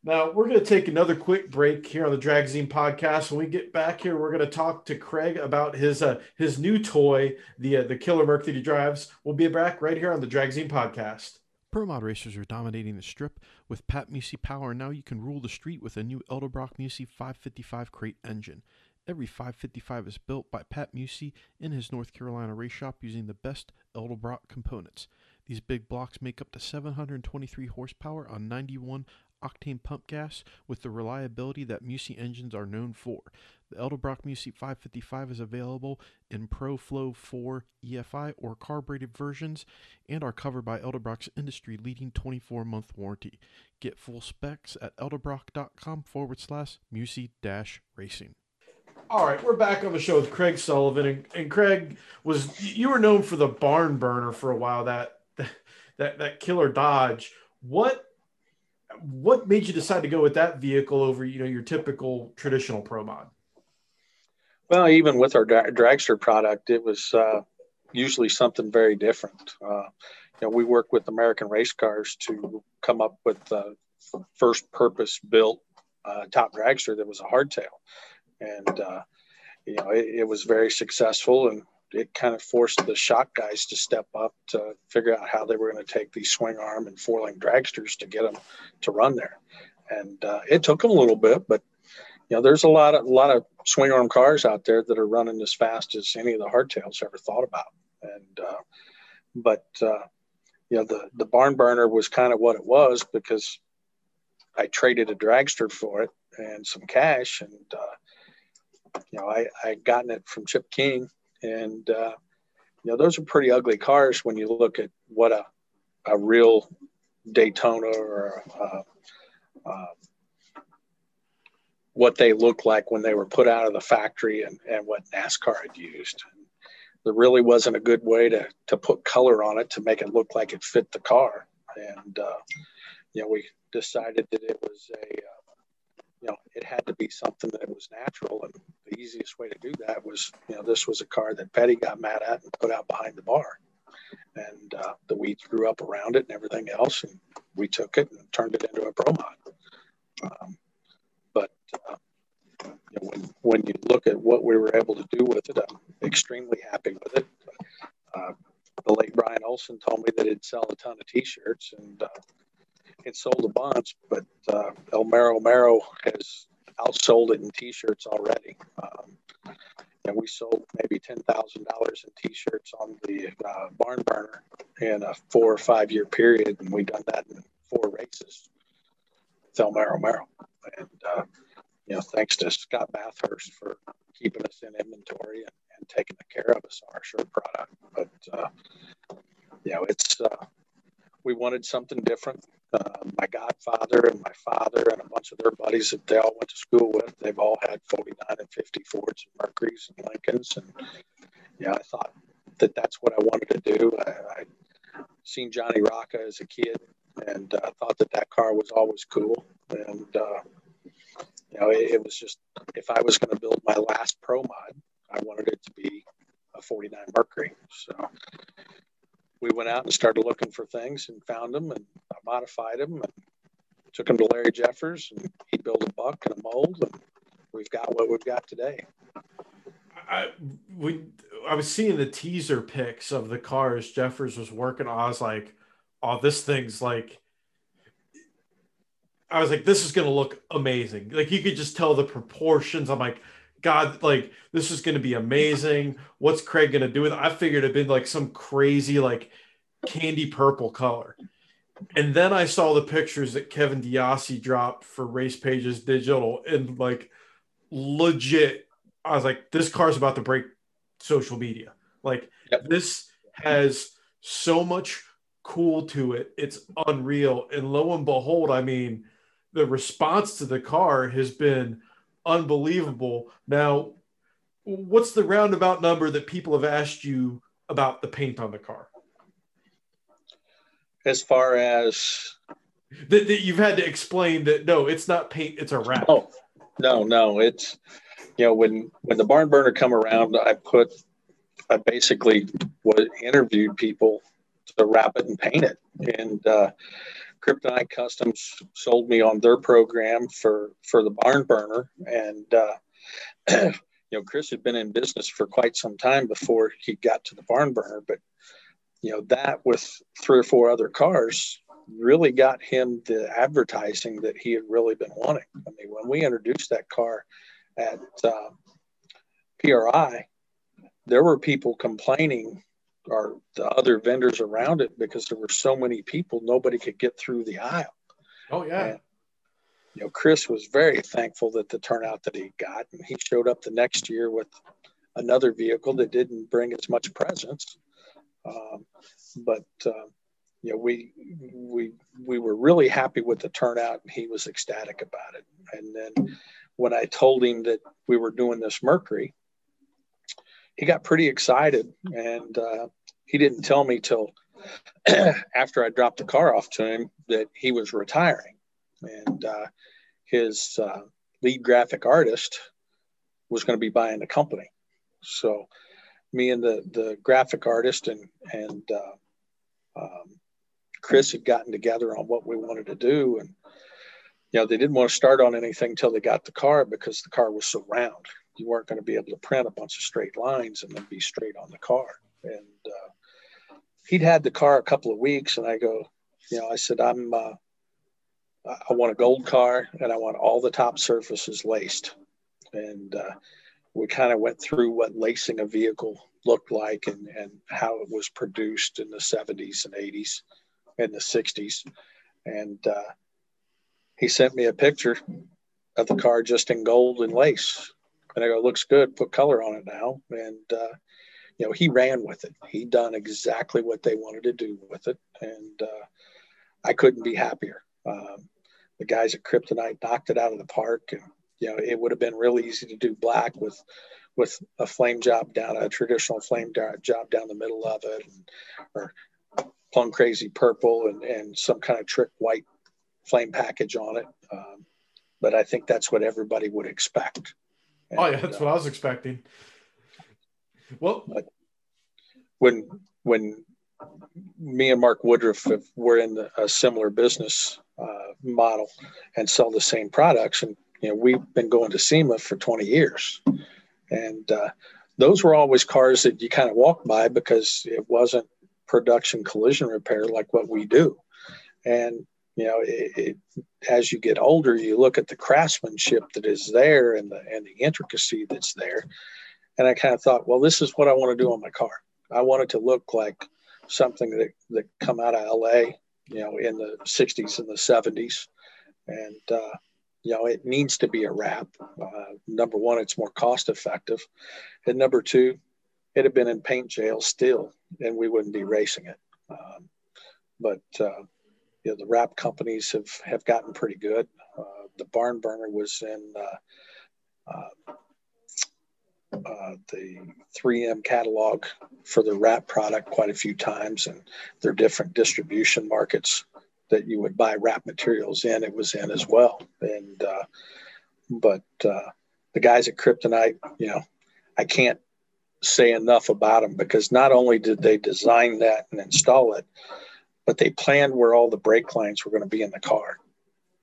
Now we're going to take another quick break here on the Dragzine podcast. When we get back here, we're going to talk to Craig about his uh, his new toy, the uh, the Killer Merc that he drives. We'll be back right here on the Dragzine podcast. Pro mod racers are dominating the strip with Pat Musi power. Now you can rule the street with a new Edelbrock Musi 555 crate engine. Every 555 is built by Pat Musi in his North Carolina race shop using the best Edelbrock components. These big blocks make up to 723 horsepower on 91 octane pump gas with the reliability that Musi engines are known for. The Edelbrock Musi 555 is available in Pro Flow 4 EFI or carbureted versions and are covered by Edelbrock's industry leading 24 month warranty. Get full specs at edelbrock.com forward slash Musi dash racing. All right, we're back on the show with Craig Sullivan, and, and Craig was you were known for the barn burner for a while. That that that killer Dodge. What what made you decide to go with that vehicle over you know your typical traditional pro mod? Well, even with our dra- dragster product, it was uh, usually something very different. Uh, you know, we work with American race cars to come up with the first purpose built uh, top dragster that was a hardtail, and uh, you know it, it, was very successful, and it kind of forced the shock guys to step up to figure out how they were going to take these swing arm and four link dragsters to get them to run there, and uh, it took them a little bit, but you know, there's a lot of a lot of swing arm cars out there that are running as fast as any of the hardtails ever thought about. And uh, but uh, you know, the the barn burner was kind of what it was because I traded a dragster for it and some cash, and uh, you know, I I gotten it from Chip King, and uh, you know, those are pretty ugly cars when you look at what a a real Daytona or a, a, what they looked like when they were put out of the factory and, and what NASCAR had used. There really wasn't a good way to, to put color on it to make it look like it fit the car. And, uh, you know, we decided that it was a, uh, you know, it had to be something that was natural. And the easiest way to do that was, you know, this was a car that Petty got mad at and put out behind the bar. And uh, the weeds grew up around it and everything else. And we took it and turned it into a Pro Mod. Um, but uh, you know, when, when you look at what we were able to do with it, I'm extremely happy with it. Uh, the late Brian Olson told me that it'd sell a ton of T-shirts, and uh, it sold a bunch. But uh, El Mero Mero has outsold it in T-shirts already. Um, and we sold maybe ten thousand dollars in T-shirts on the uh, barn burner in a four or five year period, and we've done that in four races. With El Mero Mero, and uh, you know, thanks to Scott Bathurst for keeping us in inventory and, and taking care of us on our shirt product. But uh, you know, it's uh, we wanted something different. Uh, my godfather and my father and a bunch of their buddies that they all went to school with, they've all had 49 and 50 Fords and Mercuries and Lincolns. And yeah, I thought that that's what I wanted to do. I, I seen Johnny Rocca as a kid and I uh, thought that that car was always cool. And uh, you know, it, it was just if I was going to build my last Pro Mod, I wanted it to be a 49 Mercury. So we went out and started looking for things and found them and I modified them and took them to Larry Jeffers and he built a buck and a mold and we've got what we've got today. I we I was seeing the teaser pics of the cars Jeffers was working on. I was like, oh, this thing's like I was like, this is gonna look amazing. Like you could just tell the proportions. I'm like, God, like this is gonna be amazing. What's Craig gonna do with it? I figured it'd been like some crazy, like candy purple color. And then I saw the pictures that Kevin Diossi dropped for Race Pages Digital, and like legit, I was like, this car's about to break social media. Like yep. this has so much cool to it. It's unreal. And lo and behold, I mean, the response to the car has been unbelievable. Now, what's the roundabout number that people have asked you about the paint on the car? As far as that, that you've had to explain that no, it's not paint, it's a wrap. Oh, no, no, it's you know when when the barn burner come around, I put I basically would interviewed people to wrap it and paint it, and uh, Kryptonite Customs sold me on their program for for the barn burner, and uh, you know Chris had been in business for quite some time before he got to the barn burner, but you know that with three or four other cars really got him the advertising that he had really been wanting. I mean, when we introduced that car at uh, PRI, there were people complaining or the other vendors around it because there were so many people, nobody could get through the aisle. Oh yeah. And, you know, Chris was very thankful that the turnout that he got, and he showed up the next year with another vehicle that didn't bring as much presence. Um, but uh, you know, we we we were really happy with the turnout, and he was ecstatic about it. And then when I told him that we were doing this Mercury, he got pretty excited, and uh, he didn't tell me till after I dropped the car off to him that he was retiring, and uh, his uh, lead graphic artist was going to be buying the company. So, me and the the graphic artist and and uh, um, Chris had gotten together on what we wanted to do, and you know they didn't want to start on anything till they got the car because the car was so round. You weren't going to be able to print a bunch of straight lines and then be straight on the car. And uh, he'd had the car a couple of weeks, and I go, you know, I said, I'm, uh, I want a gold car, and I want all the top surfaces laced. And uh, we kind of went through what lacing a vehicle looked like and, and how it was produced in the 70s and 80s and the 60s. And uh, he sent me a picture of the car just in gold and lace. And I go, looks good, put color on it now. And uh, you know, he ran with it. He done exactly what they wanted to do with it, and uh, I couldn't be happier. Um, the guys at Kryptonite knocked it out of the park, and you know, it would have been really easy to do black with with a flame job down a traditional flame job down the middle of it, and, or plum crazy purple and, and some kind of trick white flame package on it. Um, but I think that's what everybody would expect. And, oh yeah, that's uh, what I was expecting. Well, when when me and Mark Woodruff were in a similar business uh, model and sell the same products, and you know we've been going to SEMA for 20 years, and uh, those were always cars that you kind of walk by because it wasn't production collision repair like what we do, and you know it, it, as you get older, you look at the craftsmanship that is there and the and the intricacy that's there, and I kind of thought, well, this is what I want to do on my car. I want it to look like something that that come out of LA, you know, in the 60s and the 70s, and uh, you know it needs to be a wrap. Uh, number one, it's more cost effective, and number two, it had been in paint jail still, and we wouldn't be racing it. Um, but uh, you know, the wrap companies have have gotten pretty good. Uh, the barn burner was in. Uh, the 3M catalog for the wrap product quite a few times, and there are different distribution markets that you would buy wrap materials in. It was in as well, and uh, but uh, the guys at Kryptonite, you know, I can't say enough about them because not only did they design that and install it, but they planned where all the brake lines were going to be in the car.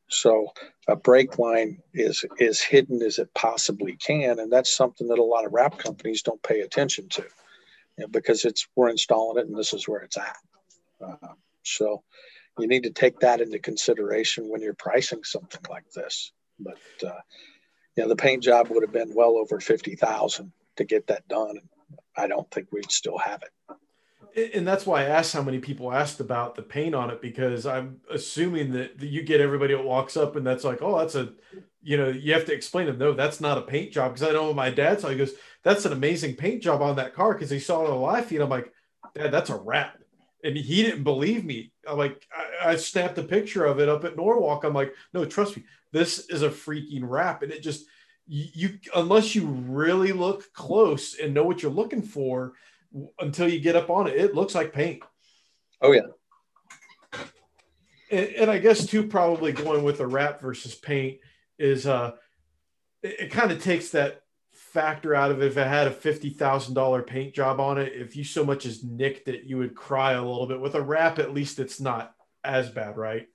So a brake line is as hidden as it possibly can, and that's something that a lot of wrap companies don't pay attention to, you know, because it's we're installing it and this is where it's at. Uh, so you need to take that into consideration when you're pricing something like this. But uh, you know, the paint job would have been well over fifty thousand to get that done. I don't think we'd still have it and that's why I asked how many people asked about the paint on it because I'm assuming that you get everybody that walks up and that's like, oh, that's a, you know, you have to explain them, no, that's not a paint job because I know my dad saw. He goes, that's an amazing paint job on that car because he saw it on live feed. I'm like, Dad, that's a wrap, and he didn't believe me. I'm like, I, I snapped a picture of it up at Norwalk. I'm like, no, trust me, this is a freaking wrap, and it just you unless you really look close and know what you're looking for until you get up on it, it looks like paint. Oh yeah. And, and I guess too, probably going with a wrap versus paint is uh, it, it kind of takes that factor out of it. If it had a fifty thousand dollar paint job on it, if you so much as nicked it, you would cry a little bit. With a wrap, at least it's not as bad, right?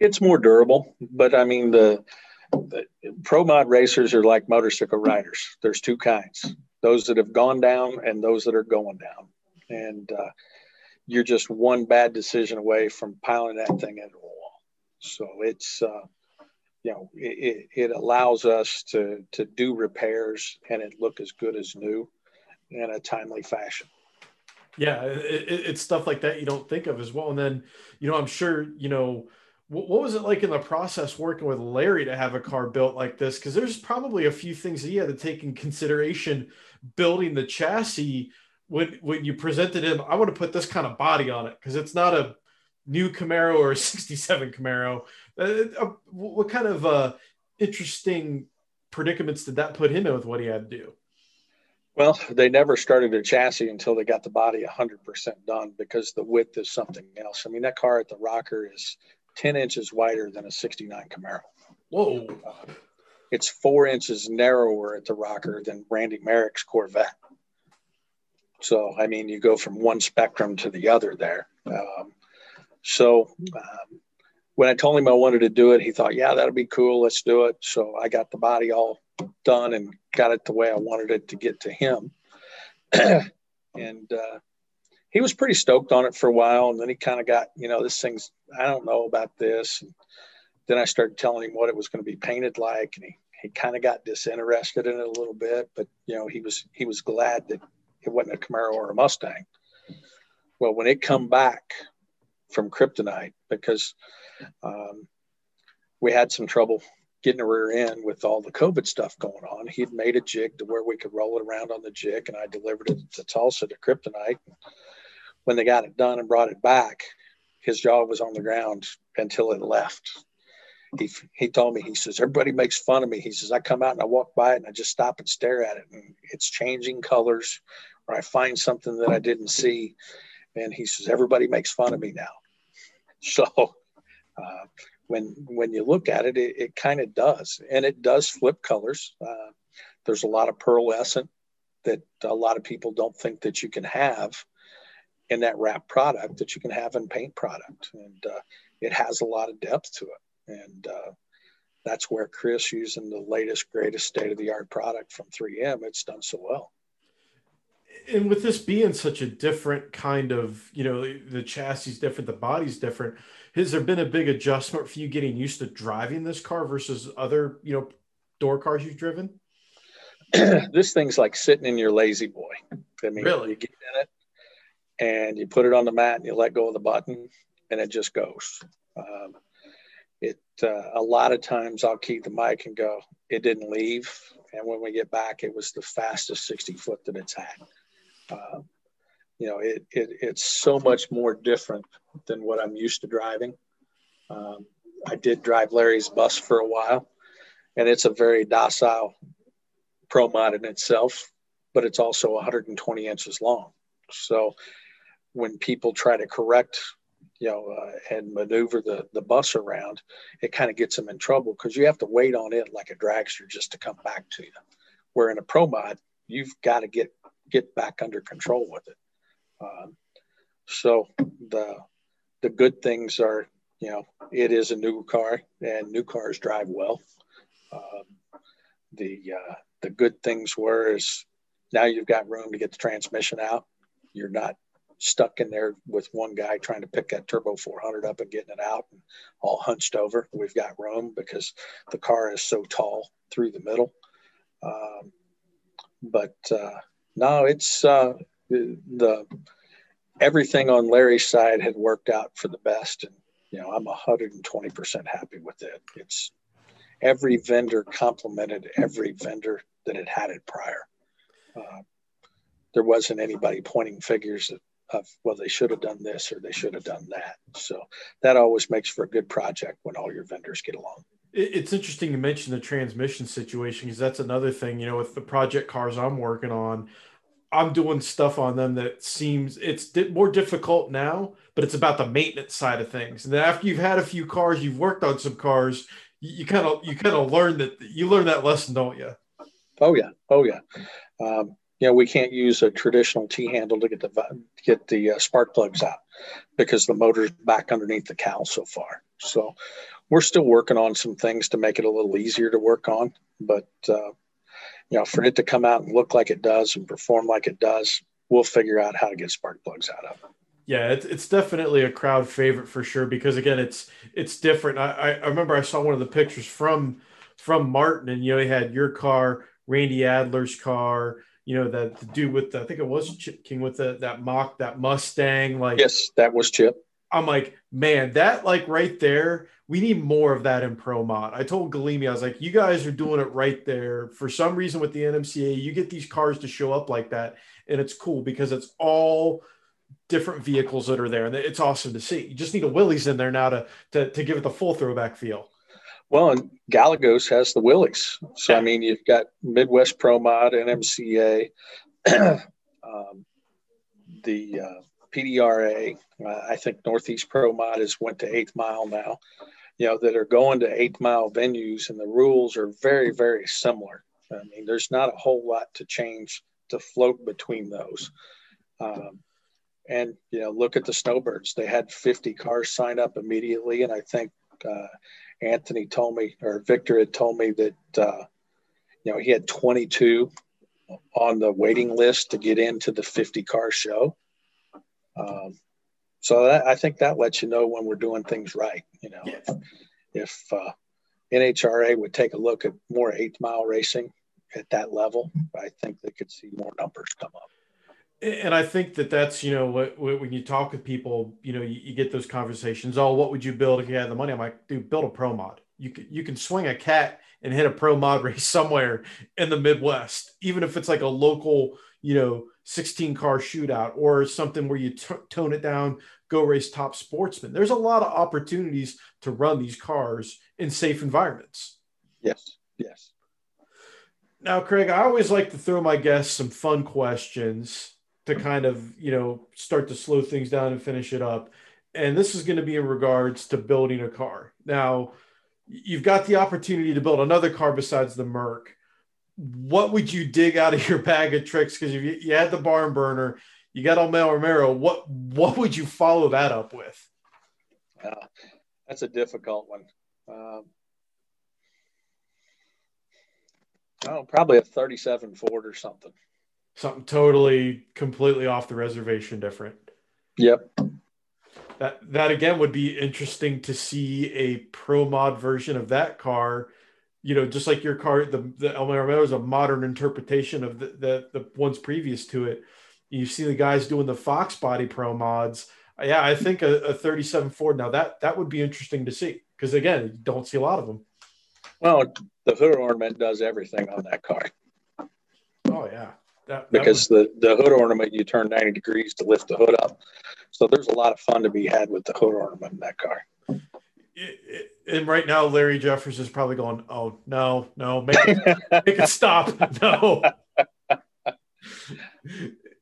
It's more durable, but I mean the, the pro mod racers are like motorcycle riders. There's two kinds those that have gone down and those that are going down. And uh, you're just one bad decision away from piling that thing into a wall. So it's, uh, you know, it, it allows us to, to do repairs and it look as good as new in a timely fashion. Yeah, it, it's stuff like that you don't think of as well. And then, you know, I'm sure, you know, what was it like in the process working with Larry to have a car built like this? Because there's probably a few things that he had to take in consideration building the chassis when when you presented him. I want to put this kind of body on it because it's not a new Camaro or a '67 Camaro. Uh, uh, what kind of uh, interesting predicaments did that put him in with what he had to do? Well, they never started a chassis until they got the body 100% done because the width is something else. I mean, that car at the rocker is 10 inches wider than a 69 Camaro. Whoa. Uh, it's four inches narrower at the rocker than Randy Merrick's Corvette. So, I mean, you go from one spectrum to the other there. Um, so, um, when I told him I wanted to do it, he thought, yeah, that'll be cool. Let's do it. So, I got the body all done and got it the way I wanted it to get to him. and uh, he was pretty stoked on it for a while, and then he kind of got, you know, this thing's I don't know about this. And then I started telling him what it was going to be painted like, and he he kind of got disinterested in it a little bit. But you know, he was he was glad that it wasn't a Camaro or a Mustang. Well, when it come back from Kryptonite, because um, we had some trouble getting a rear end with all the COVID stuff going on. He'd made a jig to where we could roll it around on the jig, and I delivered it to Tulsa to Kryptonite when they got it done and brought it back, his jaw was on the ground until it left. He, he told me, he says, everybody makes fun of me. He says, I come out and I walk by it and I just stop and stare at it and it's changing colors or I find something that I didn't see. And he says, everybody makes fun of me now. So uh, when when you look at it, it, it kind of does, and it does flip colors. Uh, there's a lot of pearlescent that a lot of people don't think that you can have in that wrap product that you can have in paint product, and uh, it has a lot of depth to it, and uh, that's where Chris, using the latest, greatest state of the art product from 3M, it's done so well. And with this being such a different kind of, you know, the chassis is different, the body's different. Has there been a big adjustment for you getting used to driving this car versus other, you know, door cars you've driven? this thing's like sitting in your lazy boy. I mean, really? you get in it and you put it on the mat and you let go of the button and it just goes. Um, it uh, a lot of times I'll keep the mic and go, it didn't leave, and when we get back, it was the fastest 60 foot that it's had. Uh, you know, it, it it's so much more different than what I'm used to driving. Um, I did drive Larry's bus for a while, and it's a very docile pro mod in itself, but it's also 120 inches long. So when people try to correct you know, uh, and maneuver the, the bus around, it kind of gets them in trouble because you have to wait on it like a dragster just to come back to you. Where in a pro mod, you've got to get get back under control with it. Um, so the the good things are, you know, it is a new car and new cars drive well. Um, the uh, the good things were is now you've got room to get the transmission out. You're not stuck in there with one guy trying to pick that turbo 400 up and getting it out and all hunched over. We've got room because the car is so tall through the middle. Um, but uh, no, it's uh, the everything on Larry's side had worked out for the best, and you know I'm 120 percent happy with it. It's every vendor complimented every vendor that had had it prior. Uh, there wasn't anybody pointing figures at of well they should have done this or they should have done that. So that always makes for a good project when all your vendors get along. It's interesting you mention the transmission situation because that's another thing you know with the project cars i'm working on i'm doing stuff on them that seems it's more difficult now but it's about the maintenance side of things. And after you've had a few cars you've worked on some cars you kind of you kind of learn that you learn that lesson don't you oh yeah. Oh yeah. Um, you know, we can't use a traditional T handle to get the get the uh, spark plugs out because the motor's back underneath the cowl so far. So we're still working on some things to make it a little easier to work on, but uh, you know, for it to come out and look like it does and perform like it does, we'll figure out how to get spark plugs out of it. Yeah, it's, it's definitely a crowd favorite for sure because again, it's it's different. I, I remember I saw one of the pictures from from Martin, and you know, he had your car, Randy Adler's car, you know, that the dude with the, I think it was Chip King with the, that mock, that Mustang. Like, yes, that was Chip. I'm like, man, that like right there, we need more of that in Pro Mod. I told Galimi, I was like, you guys are doing it right there. For some reason with the NMCA, you get these cars to show up like that. And it's cool because it's all different vehicles that are there. And it's awesome to see. You just need a Willys in there now to, to, to give it the full throwback feel. Well, and Galagos has the Willys. So, I mean, you've got Midwest Pro Mod, NMCA, um, the uh, PDRA. Uh, I think Northeast Pro Mod has went to eighth mile now, you know, that are going to eighth mile venues, and the rules are very, very similar. I mean, there's not a whole lot to change to float between those. Um, and, you know, look at the Snowbirds. They had 50 cars sign up immediately, and I think uh, Anthony told me, or Victor had told me that, uh, you know, he had 22 on the waiting list to get into the 50 car show. Um, so that, I think that lets you know when we're doing things right. You know, yeah. if, if uh, NHRA would take a look at more eighth mile racing at that level, I think they could see more numbers come up and I think that that's you know what, what, when you talk with people, you know, you, you, get those conversations. Oh, what would you build if you had the money? I'm like, dude, build a pro mod. You can you can swing a cat and hit a pro mod race somewhere in the Midwest, even if it's like a local, you know, 16 car shootout or something where you t- tone it down, go race top sportsman. There's a lot of opportunities to run these cars in safe environments. Yes. Yes. Now, Craig, I always like to throw my guests some fun questions to kind of you know start to slow things down and finish it up and this is going to be in regards to building a car. Now, you've got the opportunity to build another car besides the Merc. What would you dig out of your bag of tricks? Because you, you had the barn burner, you got El Mero Mero. What what would you follow that up with? Uh, that's a difficult one. Um, oh, probably a 37 Ford or something. Something totally, completely off the reservation different. Yep. That that again would be interesting to see a pro mod version of that car. You know, just like your car, the the El Romero is a modern interpretation of the, the the ones previous to it. You see the guys doing the Fox body pro mods. Yeah, I think a, a 37 Ford. Now that that would be interesting to see because again, you don't see a lot of them. Well, the hood ornament does everything on that car. Oh yeah, that, that because the the hood ornament you turn 90 degrees to lift the hood up. So there's a lot of fun to be had with the hood ornament in that car. and right now, Larry Jeffers is probably going, "Oh no, no, make it, make it stop, no."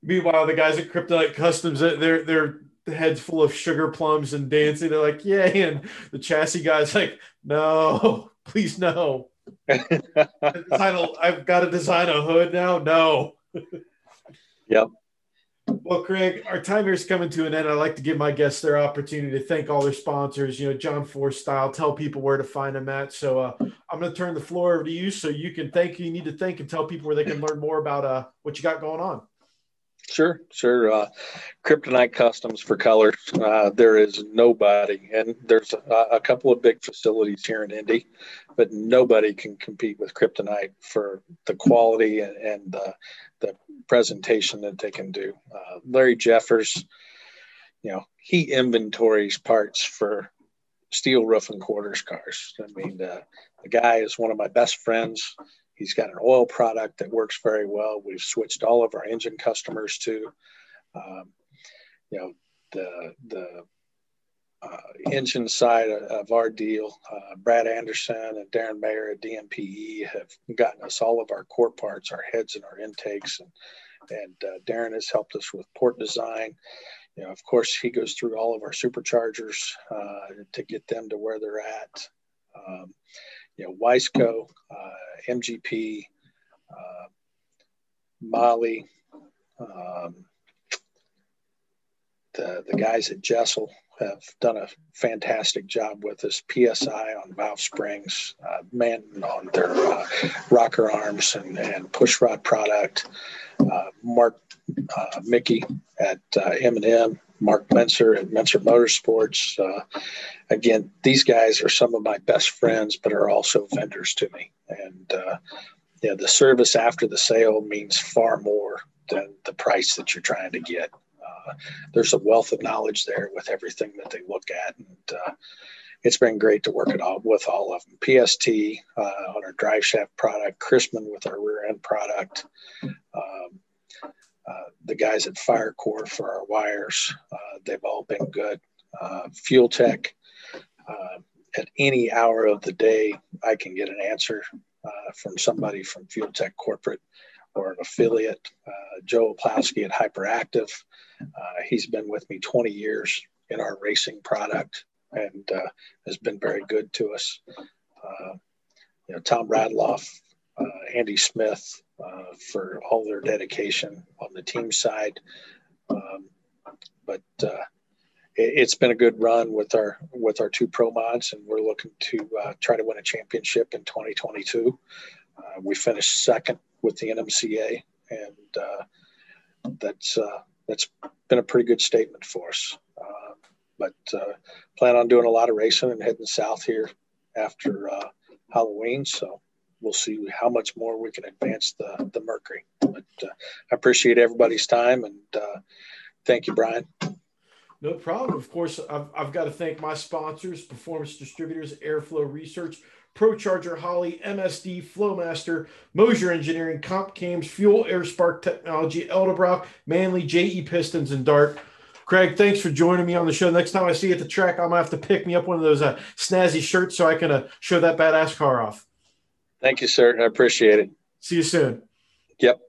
Meanwhile, the guys at Kryptonite Customs, they're they're heads full of sugar plums and dancing. They're like, "Yay!" And the chassis guy's like, "No, please, no." I've got to design a hood now. No. Yep. Well, Craig, our time here is coming to an end. I'd like to give my guests their opportunity to thank all their sponsors. You know, John Force Style, tell people where to find them at. So uh, I'm going to turn the floor over to you so you can thank you need to thank and tell people where they can learn more about uh, what you got going on. Sure, sure. Uh, Kryptonite Customs for colors. Uh, there is nobody, and there's a, a, couple of big facilities here in Indy, but nobody can compete with Kryptonite for the quality and, and the, the presentation that they can do. Uh, Larry Jeffers, you know, he inventories parts for steel roof and quarters cars. I mean, uh, the guy is one of my best friends. He's got an oil product that works very well. We've switched all of our engine customers to, um, you know, the the uh, engine side of, our deal. Uh, Brad Anderson and Darin Mayer at DMPE have gotten us all of our core parts, our heads and our intakes, and and uh, Darin has helped us with port design. You know, of course, he goes through all of our superchargers uh, to get them to where they're at. Um, you know, Wiseco, uh, MGP, uh, Molly, um, the, the guys at Jesel have done a fantastic job with us. PSI on valve springs, uh, Manton on their uh, rocker arms and, and push rod product. Uh, Mark uh, Micke at M&M, Mark Menscer at Menscer Motorsports. Uh, again, these guys are some of my best friends, but are also vendors to me. And uh, yeah, the service after the sale means far more than the price that you're trying to get. Uh, there's a wealth of knowledge there with everything that they look at, and uh, it's been great to work it all with all of them. PST uh, on our drive shaft product, Chrisman with our rear end product. Um, uh, the guys at Firecore for our wires, uh, they've all been good. Uh, FuelTech, at any hour of the day, I can get an answer from somebody from FuelTech Corporate or an affiliate. Joe Oplowski at Hyperactive, he's been with me 20 years in our racing product and has been very good to us. you know, Tom Radloff, Andy Smith, uh, for all their dedication on the team side. Um, but uh, it, has been a good run with our with our two pro mods, and we're looking to uh, try to win a championship in 2022. Uh, we finished second with the NMCA, and uh, that's uh, that's been a pretty good statement for us. but plan on doing a lot of racing and heading south here after Halloween. So we'll see how much more we can advance the, the Mercury. But uh, I appreciate everybody's time and uh, thank you, Brian. No problem. Of course, I've, I've got to thank my sponsors, Performance Distributors, Airflow Research, ProCharger, Holley, MSD, Flowmaster, Moser Engineering, Comp Cams, Fuel Air Spark Technology, Edelbrock, Manley, JE Pistons, and Dart. Craig, thanks for joining me on the show. Next time I see you at the track, I'm gonna have to pick me up one of those uh, snazzy shirts so I can uh, show that badass car off. Thank you, sir. I appreciate it. See you soon. Yep.